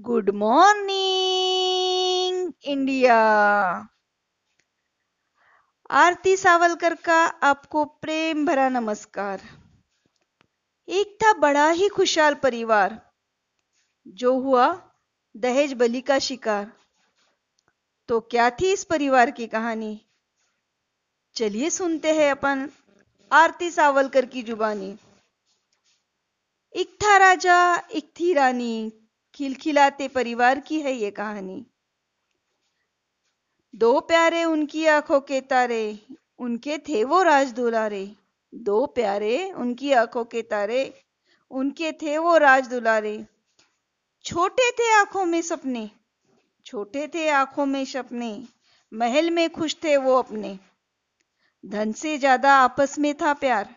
Good morning India Aarti Savalkar का आपको प्रेम भरा नमस्कार। एक था बड़ा ही खुशहाल परिवार, जो हुआ दहेज बलि का शिकार। तो क्या थी इस परिवार की कहानी? चलिए सुनते हैं अपन आरती सावलकर की जुबानी। एक था राजा, एक थी रानी खिलखिलाते परिवार की है ये कहानी। दो प्यारे उनकी आँखों के तारे, उनके थे वो राज दुलारे दो प्यारे उनकी आँखों के तारे, उनके थे वो राज दुलारे छोटे थे आँखों में सपने, छोटे थे आँखों में सपने, महल में खुश थे वो अपने। धन से ज़्यादा आपस में था प्यार,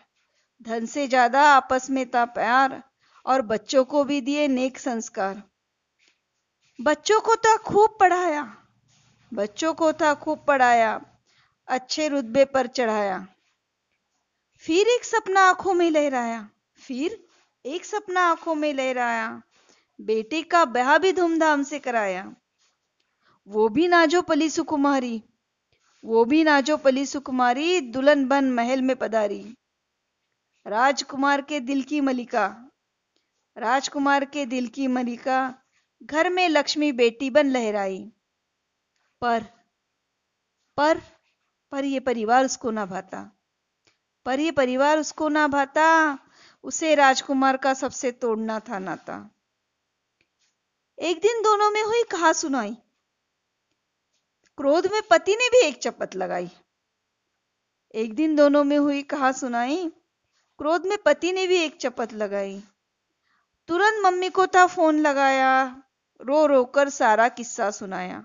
धन से ज़्यादा आपस में था प्यार, और बच्चों को भी दिए नेक संस्कार। बच्चों को तो खूब पढ़ाया। बच्चों को था खूब पढ़ाया, अच्छे रुतबे पर चढ़ाया। फिर एक सपना आँखों में लहराया, फिर एक सपना आँखों में लहराया। बेटे का ब्याह भी धूमधाम से कराया। वो भी नाजो पली सुकुमारी, वो भी नाजो पली सुकुमारी दुल्हन बन महल में पधारी। राजकुमार के दिल की मलिका, राजकुमार के दिल की मलिका घर में लक्ष्मी बेटी बन लहराई। पर पर पर ये परिवार उसको ना भाता। पर ये परिवार उसको ना भाता, उसे राजकुमार का सबसे तोड़ना था नाता। एक दिन दोनों में हुई कहा सुनाई। क्रोध में पति ने भी एक चपत लगाई। एक दिन दोनों में हुई कहा सुनाई। क्रोध में पति ने भी एक चपत लगाई। तुरंत मम्मी को था फ़ोन लगाया। रो रो कर सारा किस्सा सुनाया।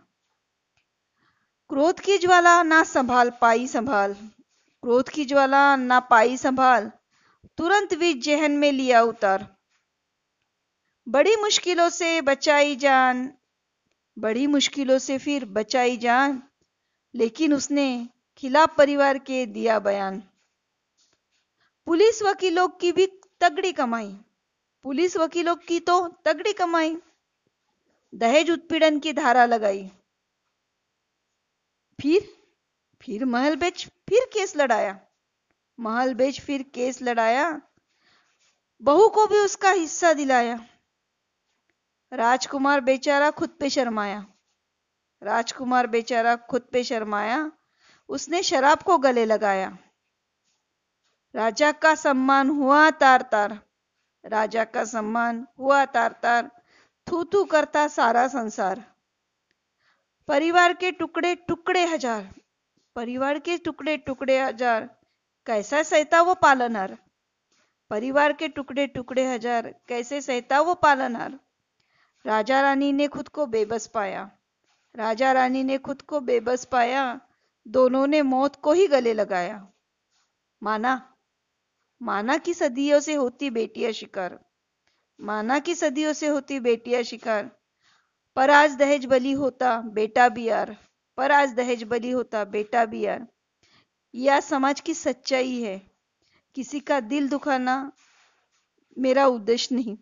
क्रोध की ज्वाला ना संभाल पाई संभाल, क्रोध की ज्वाला ना पाई संभाल, तुरंत भी जहन में लिया उतार। बड़ी मुश्किलों से बचाई जान, बड़ी मुश्किलों से फिर बचाई जान, लेकिन उसने खिलाफ परिवार के दिया बयान। पुलिस वकीलों की भी तगड़ी कमाई, पुलिस वकीलों की तो तगड़ी कमाई। दहेज उत्पीड़न की धारा लगाई। फिर फिर महल बेच, फिर केस लड़ाया। महल बेच, फिर केस लड़ाया। बहू को भी उसका हिस्सा दिलाया। राजकुमार बेचारा खुद पे शर्माया। राजकुमार बेचारा खुद पे शर्माया। उसने शराब को गले लगाया। राजा का सम्मान हुआ तार तार राजा का सम्मान हुआ तार तार थू थू करता सारा संसार। परिवार के टुकड़े टुकड़े हज़ार। परिवार के टुकड़े टुकड़े हज़ार। कैसा सहता वो पालनहार? परिवार के टुकड़े टुकड़े हज़ार। कैसे सहता वो पालनहार? राजा रानी ने खुद को बेबस पाया। राजा रानी ने खुद को बेबस पाया। दोनों ने मौत को ही गले लगाया। माना? माना की सदियों से होती बेटियाँ शिकार। माना कि सदियों से होती बेटियाँ शिकार। पर आज दहेज बली होता बेटा भी यार पर आज दहेज बली होता बेटा भी यार यह समाज की सच्चाई है। किसी का दिल दुखाना मेरा उद्देश्य नहीं।